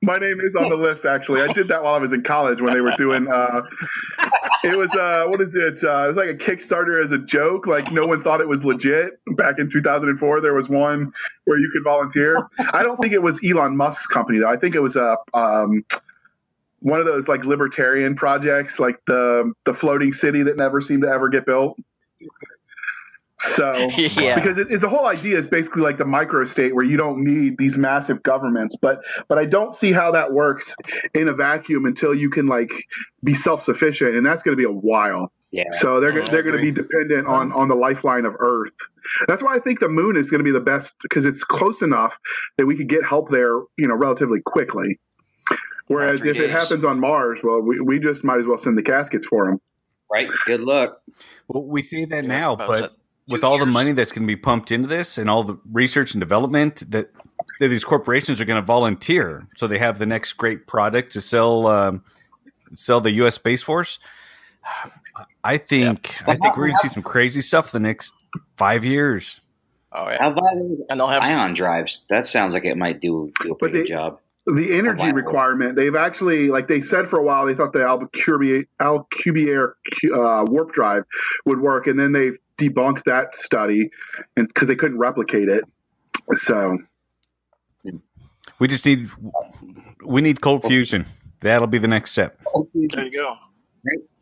My name is on the list, actually. I did that while I was in college when they were doing, uh, it was, uh, what is it? Uh, it was like a Kickstarter as a joke. Like no one thought it was legit. Back in 2004, there was one where you could volunteer. I don't think it was Elon Musk's company, though. I think it was a, um, one of those like libertarian projects, like the the floating city that never seemed to ever get built. So Yeah. because it, it- the whole idea is basically like the micro state where you don't need these massive governments but but i don't see how that works in a vacuum until you can like be self-sufficient and that's going to be a while Yeah. so they're they're going to be dependent on on the lifeline of earth that's why i think the moon is going to be the best because it's close enough that we could get help there you know relatively quickly whereas three if it happens on mars well we, we just might as well send the caskets for them Right. Good luck. Well, we say that Yeah, now, but with Two all the money that's going to be pumped into this and all the research and development that, that these corporations are going to volunteer, so they have the next great product to sell um, sell the U.S. Space Force. I think I think we're going to see some crazy stuff the next five years. Oh yeah. How about those And they'll have some, ion drives? That sounds like it might do, do a But pretty they- good job. The energy Wow. requirement they've actually like they said for a while they thought the alcubierre alcubierre uh, warp drive would work and then they debunked that study and because they couldn't replicate it so We just need we need cold fusion. That'll be the next step. there you go.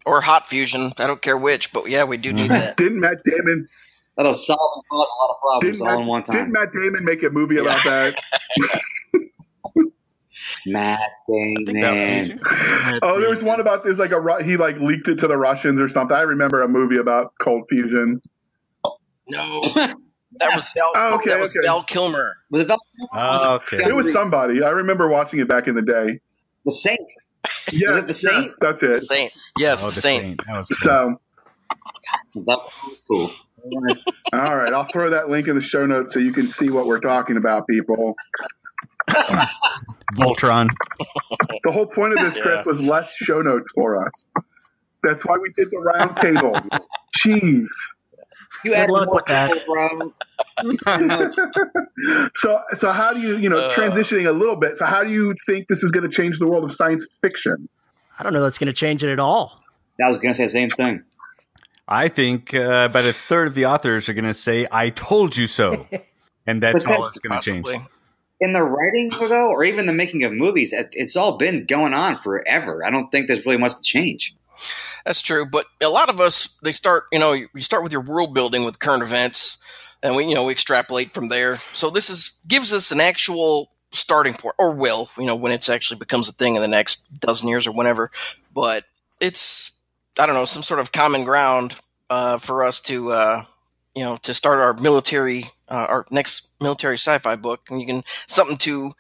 Or hot fusion. I don't care which, but yeah, we do need that. didn't matt damon That'll solve and cause a lot of problems didn't all matt, in one time. didn't matt damon make a movie about that Matt Think about Damon. oh there was one about there's like a he like leaked it to the russians or something i remember a movie about cold fusion No. That was Val, Oh, okay, that was okay. Val Kilmer. Was it Val- Oh, okay. it was somebody i remember watching it back in the day the Saint? yes, it The Saint? yes, that's The it Saint. Yes, Oh, the the Saint. Saint. That was cool. so That was cool. All right, I'll throw that link in the show notes so you can see what we're talking about, people. Voltron. The whole point of this Yeah. script was less show notes for us. That's why we did the round table. Jeez. You added luck more with that. people, So, so how do you, you know, Uh. transitioning a little bit? So, how do you think this is going to change the world of science fiction? I don't know that's going to change it at all. I was going to say the same thing. I think uh, about a third of the authors are going to say, "I told you so," and that's But all that's it's going to change. In the writing, though, or even the making of movies, it's all been going on forever. I don't think there's really much to change. That's true, but a lot of us they start, you know, you start with your world building with current events, and we, you know, we extrapolate from there. So this is gives us an actual starting point, or will, you know, when it's actually becomes a thing in the next dozen years or whenever. But it's, I don't know, some sort of common ground uh, for us to, uh, you know, to start our military, uh, our next military sci-fi book, and you can something to,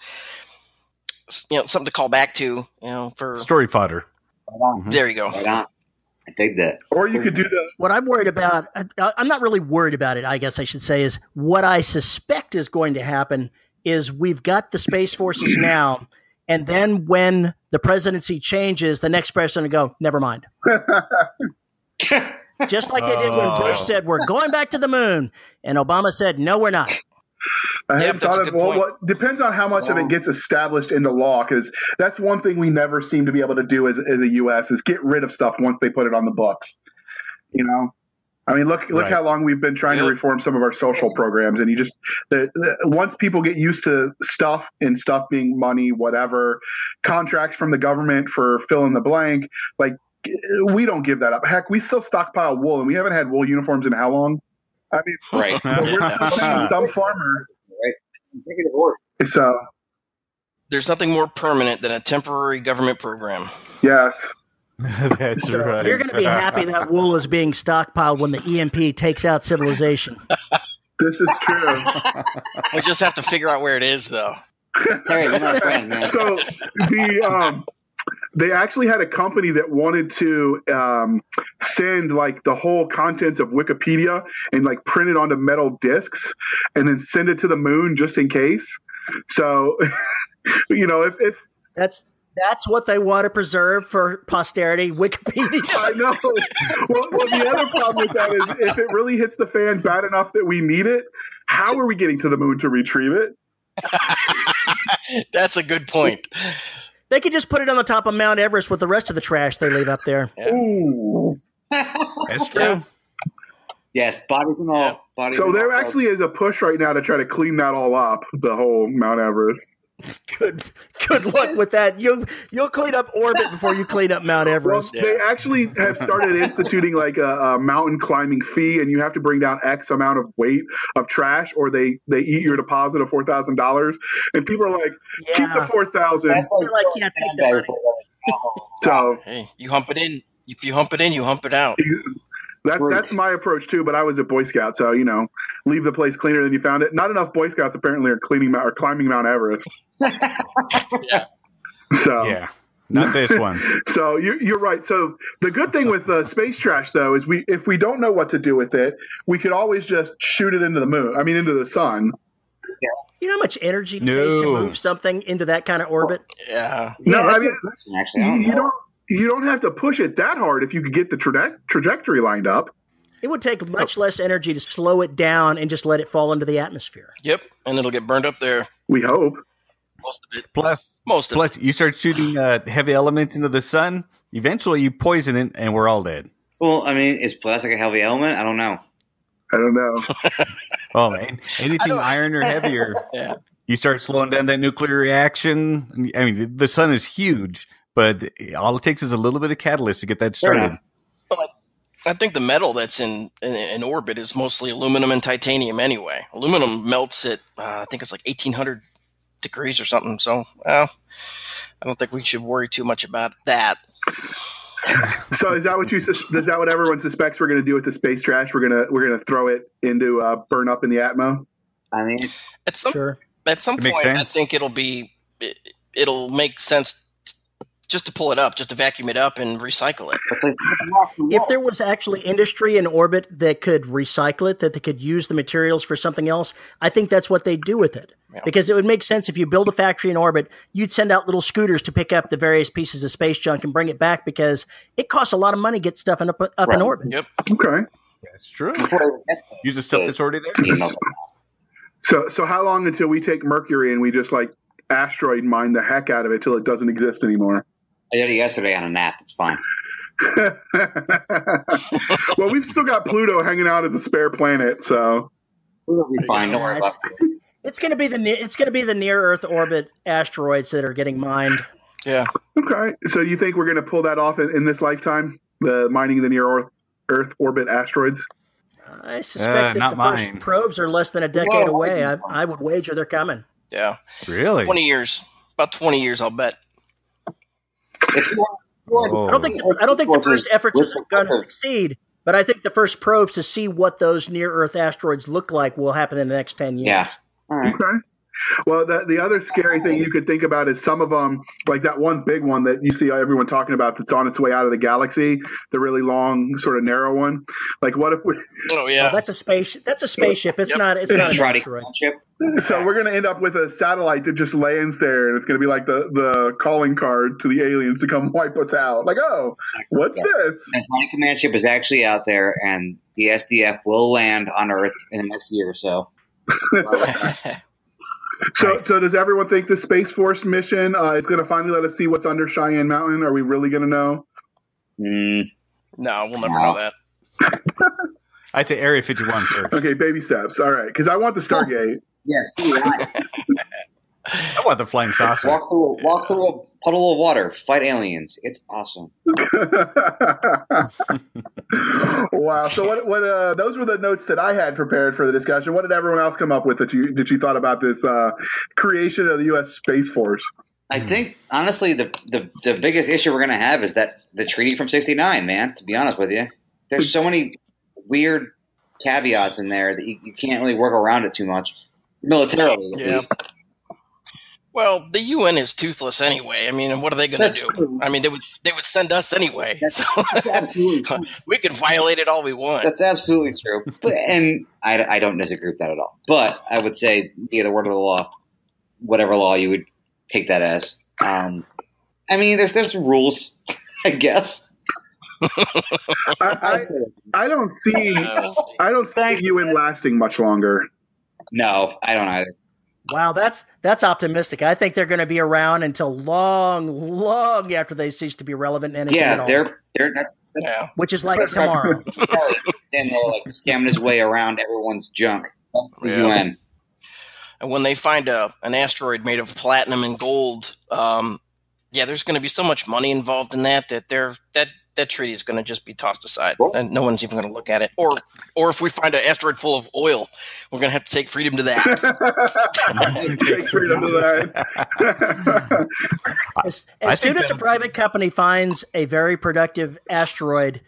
you know, something to call back to, you know, for Story fodder. Right on. there you go. Right. I dig that. Or you could do the What I'm worried about, I- I'm not really worried about it, I guess I should say, is what I suspect is going to happen is we've got the Space Forces now, and then when the presidency changes, the next president will go, never mind. Just like they did when Bush Oh. said, we're going back to the moon. And Obama said, no, we're not. I Yep, hadn't thought of good well, what depends on how much of it gets established into law because that's one thing we never seem to be able to do as, as a U.S. is get rid of stuff once they put it on the books. You know, I mean, look look Right. how long we've been trying to reform some of our social programs, and you just the, the, once people get used to stuff and stuff being money, whatever contracts from the government for fill in the blank, like we don't give that up. Heck, we still stockpile wool, and we haven't had wool uniforms in how long? I mean, Right. but we're still paying some farmer. Executive order. So There's nothing more permanent than a temporary government program. yes, That's right. You're going to be happy that wool is being stockpiled when the EMP takes out civilization. this is true. We just have to figure out where it is, though. Terry, you're my friend, man. so the um they actually had a company that wanted to um, send like the whole contents of Wikipedia and like print it onto metal discs and then send it to the moon just in case. So, you know, if, if That's that's what they want to preserve for posterity. Wikipedia. I know, well, well, the other problem with that is if it really hits the fan bad enough that we need it, how are we getting to the moon to retrieve it? That's a good point. They could just put it on the top of Mount Everest with the rest of the trash they leave up there. Ooh. That's true. Yes, bodies and all. Bodies So and there all. actually is a push right now to try to clean that all up, the whole Mount Everest. Good good luck with that. You you'll clean up orbit before you clean up Mount Well, Everest. they actually have started instituting like a, a mountain climbing fee, and you have to bring down X amount of weight of trash, or they they eat your deposit of four thousand dollars. And people are like, keep the four thousand. That's like, They're like, yeah, take. So Hey, you hump it in. If you hump it in, you hump it out. That's Right. that's my approach too. But I was a Boy Scout, so you know, leave the place cleaner than you found it. Not enough Boy Scouts apparently are cleaning or climbing Mount Everest. So Yeah. Not this one. So you're, you're right. So the good thing with uh, space trash, though, is we if we don't know what to do with it, we could always just shoot it into the moon. I mean, into the sun. You know how much energy it takes to move something into that kind of orbit? Yeah. Yeah, that's I a mean, question, actually. I you, don't you know. don't you don't have to push it that hard if you could get the traje- trajectory lined up. It would take much less energy to slow it down and just let it fall into the atmosphere. Yep. And it'll get burned up there. We hope. Most of it. Plus, Most of plus, you start shooting uh, heavy elements into the sun. Eventually, you poison it, and we're all dead. Well, I mean, is plastic a heavy element? I don't know. I don't know. Oh man, anything iron or heavier. Yeah. you start slowing down that nuclear reaction. I mean, the sun is huge, but all it takes is a little bit of catalyst to get that started. enough. I think the metal that's in, in in orbit is mostly aluminum and titanium anyway. Aluminum melts at uh, I think it's like eighteen hundred degrees or something. So, well, I don't think we should worry too much about that. So is that what you? Is that what everyone suspects we're going to do with the space trash? We're gonna we're gonna throw it into uh, burn up in the atmo. I mean, At some Sure. at some It point, I think it'll be it, it'll make sense just to pull it up, just to vacuum it up and recycle it. it's like something else in the If there was actually industry in orbit that could recycle it, that they could use the materials for something else, I think that's what they'd do with it. Yeah. Because it would make sense if you build a factory in orbit, you'd send out little scooters to pick up the various pieces of space junk and bring it back because it costs a lot of money to get stuff in, up, up in orbit. Yep. Okay. That's true. Before it gets there, Use the stuff that's already there. So so how long until we take Mercury and we just like asteroid mine the heck out of it till it doesn't exist anymore? I did it yesterday on a nap. It's fine. well, we've still got Pluto hanging out as a spare planet, so It'll be fine. Don't worry about it. It's going to be the ne- it's going to be the near Earth orbit asteroids that are getting mined. Yeah. okay. So you think we're going to pull that off in, in this lifetime? The mining of the near Earth, Earth orbit asteroids. I suspect Uh, that the mine. first probes are less than a decade Well, away. I, I- I would wager they're coming. Yeah. Really? Twenty years. About twenty years, I'll bet. If you want, if you want Oh. I don't think the, I don't think the first efforts With- are going to succeed, but I think the first probes to see what those near Earth asteroids look like will happen in the next ten years. Yeah. All right. Okay. Well, the, the other scary thing you could think about is some of them, like that one big one that you see everyone talking about that's on its way out of the galaxy, the really long, sort of narrow one. Like, what if we, Oh Oh, yeah. Oh, that's a space. That's a spaceship. It's Yep. not. It's not an Try asteroid. ship. so we're going to end up with a satellite that just lands there and it's going to be like the, the calling card to the aliens to come wipe us out. Like, oh, what's Yeah. this? And Tiny Command ship is actually out there, and the SDF will land on Earth in the next year or so. So, Nice. so does everyone think the Space Force mission uh, is going to finally let us see what's under Cheyenne Mountain? Are we really going to know? Mm, no, we'll never No. know that. I'd say Area 51 first. Okay, baby steps. All right, because I want the Stargate. Yes. so do I. I want the flying saucer. walk through walk through a puddle of water, fight aliens. It's awesome. wow. So what? What? Uh, those were the notes that I had prepared for the discussion. What did everyone else come up with that you that you thought about this uh, creation of the U.S. Space Force? I think honestly the, the the biggest issue we're gonna have is that the treaty from '69, man. To be honest with you, there's so many weird caveats in there that you, you can't really work around it too much militarily. at Yeah. least. Well, the UN is toothless anyway. I mean, what are they going to do? true. I mean, they would they would send us anyway. That's- So that's absolutely true. we can violate it all we want. That's absolutely true. But and I, I don't disagree with that at all. But I would say yeah, the word of the law, whatever law you would take that as. Um, I mean, there's there's rules, I guess. I, I, I don't see. I don't see the UN lasting much longer. No, I don't either. Wow, that's that's optimistic. I think they're going to be around until long, long after they cease to be relevant in anything at Yeah, all, they're they're that's yeah. which is like tomorrow. probably standing there like scamming his way around everyone's junk. The Yeah. UN. And when they find a an asteroid made of platinum and gold, um, yeah, there's going to be so much money involved in that that they're that that treaty is going to just be tossed aside, Cool. and no one's even going to look at it. Or or if we find an asteroid full of oil, we're going to have to take freedom to that. Take freedom to that. As, I as soon as a private company finds a very productive asteroid,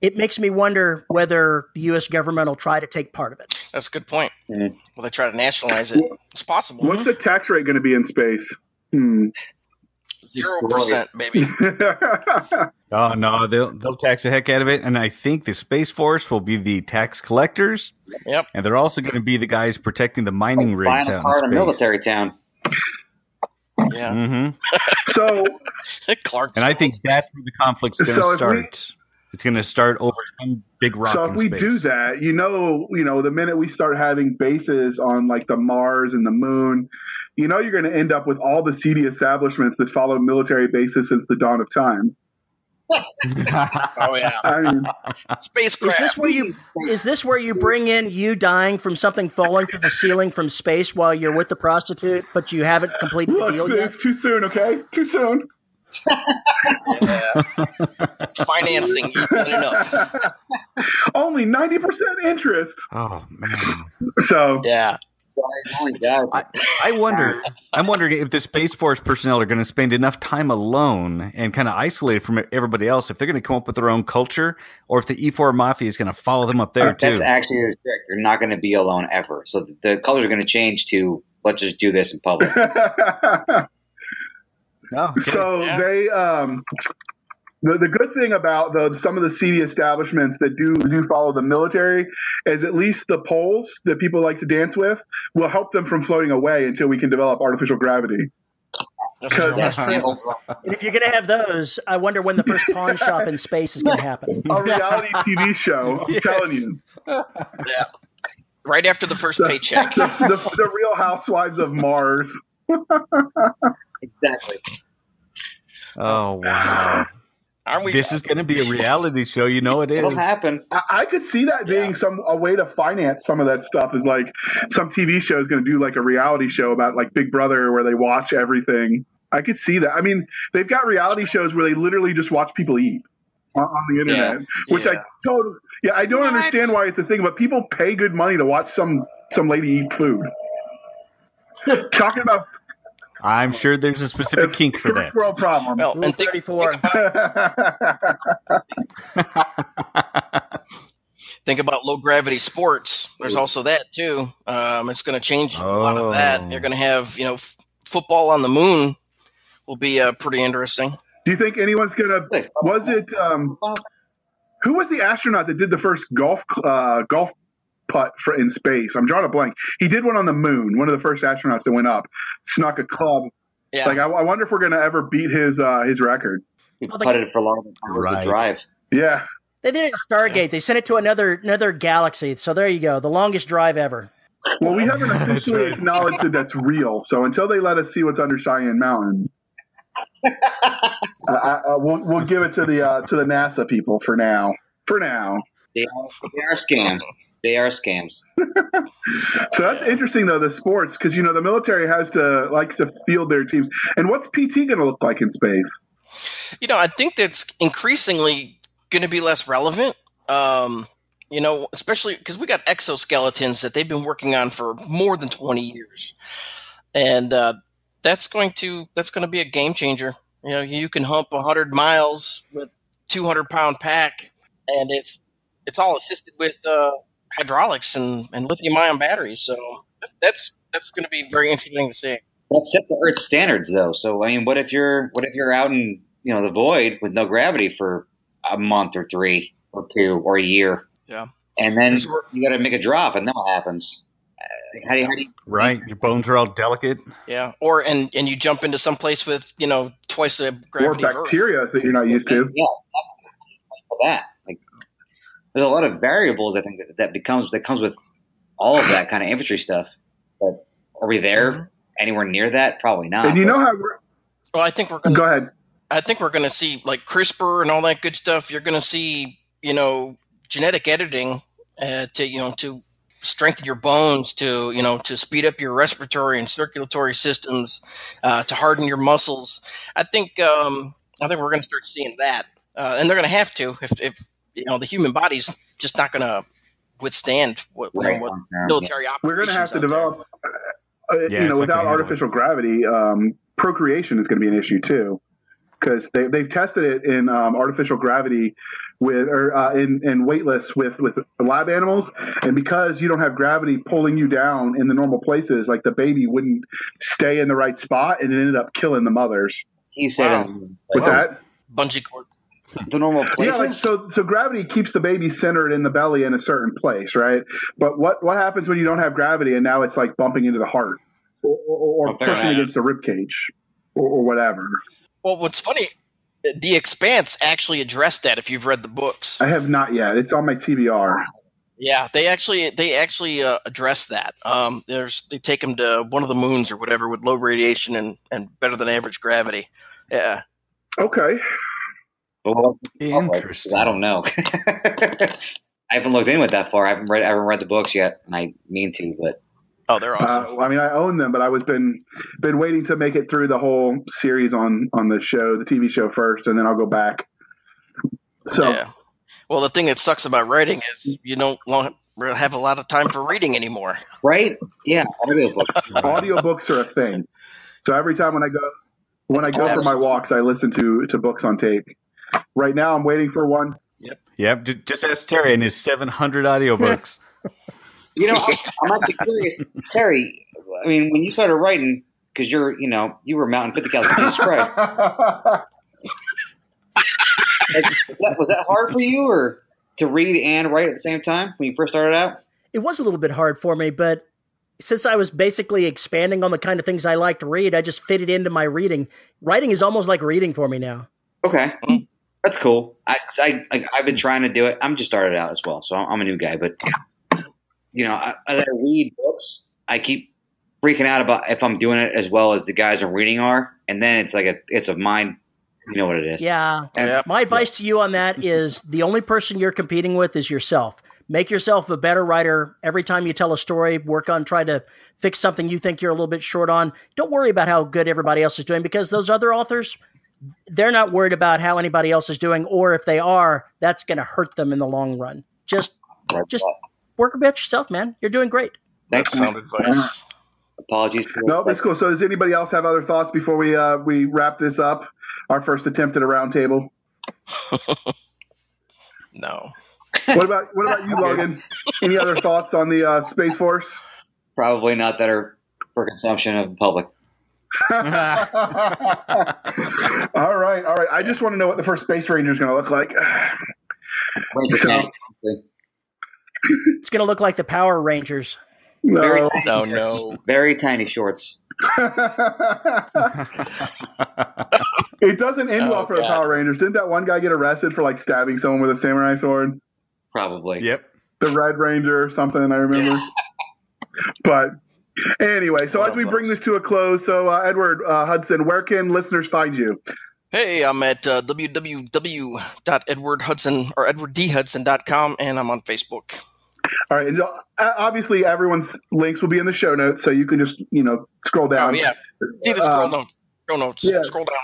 it makes me wonder whether the U.S. government will try to take part of it. That's a good point. Mhm. Will they try to nationalize it? It's possible. What's the tax rate going to be in space? Hmm. Zero percent, baby. Oh no, they'll they'll tax the heck out of it, and I think the Space Force will be the tax collectors, Yep. and they're also going to be the guys protecting the mining Buying rigs a out car in in a space. military town. Yeah. hmm so Clark's. And I think that's where the conflict's going to So if we- start. it's going to start over some big rock. So if in we space. do that, you know, you know, the minute we start having bases on like the Mars and the Moon, you know, you're going to end up with all the seedy establishments that follow military bases since the dawn of time. oh yeah, I mean, spacecraft. Is this where you is this where you bring in you dying from something falling to the ceiling from space while you're with the prostitute, but you haven't completed the look, deal yet? it's too soon. Okay, too soon. Yeah. Financing equaling up. Only ninety percent interest. oh man, So Yeah. My God. I, I wonder. I'm wondering if the Space Force personnel are going to spend enough time alone and kind of isolated from everybody else. If they're going to come up with their own culture, or if the E4 Mafia is going to follow them up there too. That's actually the trick. You're not going to be alone ever. So the, the colors are going to change to let's just do this in public. Oh, okay. so Yeah. they um the, the good thing about the some of the seedy establishments that do do follow the military is at least the poles that people like to dance with will help them from floating away until we can develop artificial gravity. That's true. That's true. And if you're going to have those, I wonder when the first pawn shop in space is going to happen. A reality TV show, I'm Yes. telling you. Yeah. Right after the first paycheck. The, the, the Real Housewives of Mars. Exactly. oh wow, Aren't we? this is going to be a reality show. You know it It'll happen. I, I could see that being Yeah. some a way to finance some of that stuff. Is like some TV show is going to do like a reality show about like Big Brother where they watch everything. I could see that. I mean, they've got reality shows where they literally just watch people eat on, on the internet, which I Yeah. totally yeah I don't What? understand why it's a thing, but people pay good money to watch some some lady eat food. Talking about I'm sure there's a specific kink for that. world problem. Well, Rule and think, 34. think about, think about low gravity sports. There's also that too. Um, it's going to change a lot of that. Oh. You're going to have you know f- football on the moon will be uh, pretty interesting. Do you think anyone's gonna? Was it? Um, who was the astronaut that did the first golf uh, golf putt for in space? I'm drawing a blank. He did one on the moon. One of the first astronauts that went up snuck a club. Yeah. Like I, I wonder if we're gonna ever beat his uh, his record. We Oh, putted it for longer than Right. would drive. Yeah. They did it at Stargate. They sent it to another another galaxy. So there you go. The longest drive ever. Well, we haven't officially right. acknowledged that that's real. So until they let us see what's under Cheyenne Mountain, I, I, I, we'll, we'll give it to the uh, to the NASA people for now. For now. They are, they are scams. They are scams. So that's interesting though the sports because you know the military has to likes to field their teams. And what's PT going to look like in space? You know, I think that's increasingly going to be less relevant. Um, you know, especially because we got exoskeletons that they've been working on for more than 20 years. And uh, that's going to that's going to be a game changer. You know, you can hump 100 miles with 200 pound pack, and it's it's all assisted with uh, hydraulics and, and lithium ion batteries. So that's that's going to be very interesting to see. That's set to Earth standards, though. So I mean, what if you're what if you're out in you know the void with no gravity for a month or three or two or a year? Yeah. And then That's you got to make a drop, and that happens. Uh, How do you, how do you Right, your bones are all delicate. Yeah, or and and you jump into some place with you know twice the Or gravity of Earth. bacteria that you're not used to. Yeah, that like there's a lot of variables. I think that, that becomes that comes with all of that kind of infantry stuff. But are we there Mhm. anywhere near that? Probably not. And you but- know how we're, Well, I think we're gonna go ahead. I think we're going to see like CRISPR and all that good stuff. You're going to see, you know, genetic editing uh, to, you know, to strengthen your bones, to, you know, to speed up your respiratory and circulatory systems, uh, to harden your muscles. I think, um, I think we're going to start seeing that, uh, and they're going to have to if, if you know the human body's just not going to withstand what, you know, Right, what long term, military We're going to have to develop. Uh, Yeah, you know, without gonna artificial gravity, um, procreation is going to be an issue too, because they they've tested it in um, artificial gravity with or uh, in in weightless with with lab animals, and because you don't have gravity pulling you down in the normal places, like the baby wouldn't stay in the right spot, and it ended up killing the mothers. He said Wow. in, What's that? Bungee cord. The normal places. Yeah, like so. So gravity keeps the baby centered in the belly in a certain place, right? But what what happens when you don't have gravity and now it's like bumping into the heart or, or, or Oh, pushing against the rib cage or, or whatever? Well, what's funny, The Expanse actually addressed that. If you've read the books, I have not yet. It's on my TBR. yeah, they actually they actually uh, address that. Um, there's they take them to one of the moons or whatever with low radiation and and better than average gravity. Yeah, Okay. But Interesting. I don't know. I haven't looked in with that far. I haven't read. I haven't read the books yet, and I mean to. But oh, they're awesome. Uh, I mean, I own them, but I was been been waiting to make it through the whole series on on the show, the TV show first, and then I'll go back. So yeah. Well, the thing that sucks about writing is you don't want have a lot of time for reading anymore. right? Yeah, audiobooks. audiobooks are a thing. So every time when I go when I go for my walks, I listen to to books on tape. Right now, I'm waiting for one. Yep, ju- just ask Terry and his 700 audiobooks. You know, I'm, I'm actually curious, Terry. I mean, when you started writing, because you're, you know, you were mountain fifty calories. Jesus Christ! Like, was that was that hard for you, or to read and write at the same time when you first started out? It was a little bit hard for me, but since I was basically expanding on the kind of things I like to read, I just fit it into my reading. Writing is almost like reading for me now. Okay, mm. That's cool. I, 'cause I, I I've been trying to do it. I'm just started out as well, so I'm, I'm a new guy. But you know, I, as I read books, I keep freaking out about if I'm doing it as well as the guys I'm reading are, and then it's like a it's a mind. You know what it is? Yeah. And- Yep. My advice to you on that is the only person you're competing with is yourself. Make yourself a better writer every time you tell a story. Work on trying to fix something you think you're a little bit short on. Don't worry about how good everybody else is doing because those other authors, they're not worried about how anybody else is doing, or if they are, that's going to hurt them in the long run. Just, Right. just work about yourself, man. You're doing great. Thanks. Sound advice. Apologies. For no, that's cool. So, does anybody else have other thoughts before we uh, we wrap this up? Our first attempt at a roundtable. No. What about what about you, Logan? Any other thoughts on the uh, Space Force? Probably not that are for consumption of the public. all right, all right. I just want to know what the first Space Ranger is going to look like. So- It's going to look like the Power Rangers. Very No. tiny No, shorts. no. Very tiny oh, shorts. it doesn't end Oh, well for the Power Rangers. Didn't that one guy get arrested for like stabbing someone with a samurai sword? Probably. yep. The Red Ranger or something, I remember. But anyway, so as we of bring this to a close, so uh, Edward uh, Hudson, where can listeners find you? Hey, I'm at uh, www.edwardhudson or edwarddhudson.com, and I'm on Facebook. All right, and uh, obviously everyone's links will be in the show notes, so you can just you know scroll down. Oh yeah, see the scroll Um, notes. Scroll notes. yeah. Scroll down.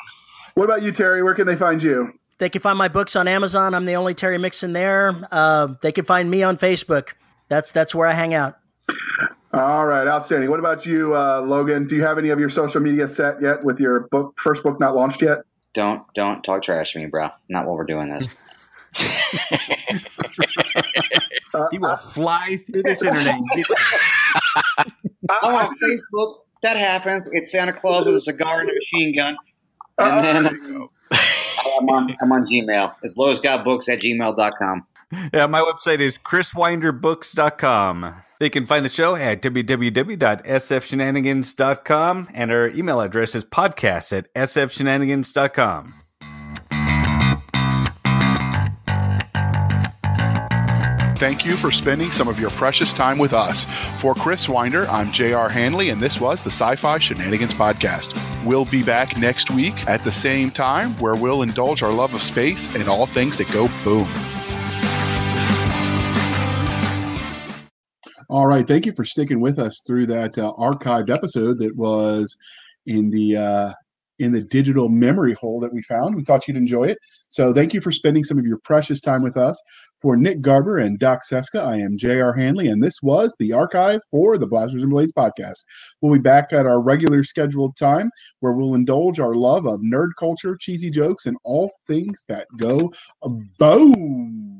What about you, Terry? Where can they find you? They can find my books on Amazon. I'm the only Terry Mixon there. Uh, they can find me on Facebook. That's that's where I hang out. All right, outstanding. What about you, uh, Logan? Do you have any of your social media set yet with your book first book not launched yet? Don't don't talk trash to me, bro. Not while we're doing this. Uh, He will fly through this internet. I'm on Facebook. That happens. It's Santa Claus with a cigar and a machine gun. And then I'm on, I'm on Gmail. It's loisgotbooks at gmail.com. Yeah, my website is chriswinderbooks.com. They can find the show at www.sfshenanigans.com, and our email address is podcast at sfshenanigans.com. Thank you for spending some of your precious time with us. For Chris Winder, I'm J.R. Handley, and this was the Sci Fi Shenanigans Podcast. We'll be back next week at the same time where we'll indulge our love of space and all things that go boom. All right. Thank you for sticking with us through that uh, archived episode that was in the uh, in the digital memory hole that we found. We thought you'd enjoy it. So thank you for spending some of your precious time with us. For Nick Garber and Doc Seska, I am J.R. Handley, and this was the archive for the Blasters and Blades podcast. We'll be back at our regular scheduled time where we'll indulge our love of nerd culture, cheesy jokes, and all things that go boom.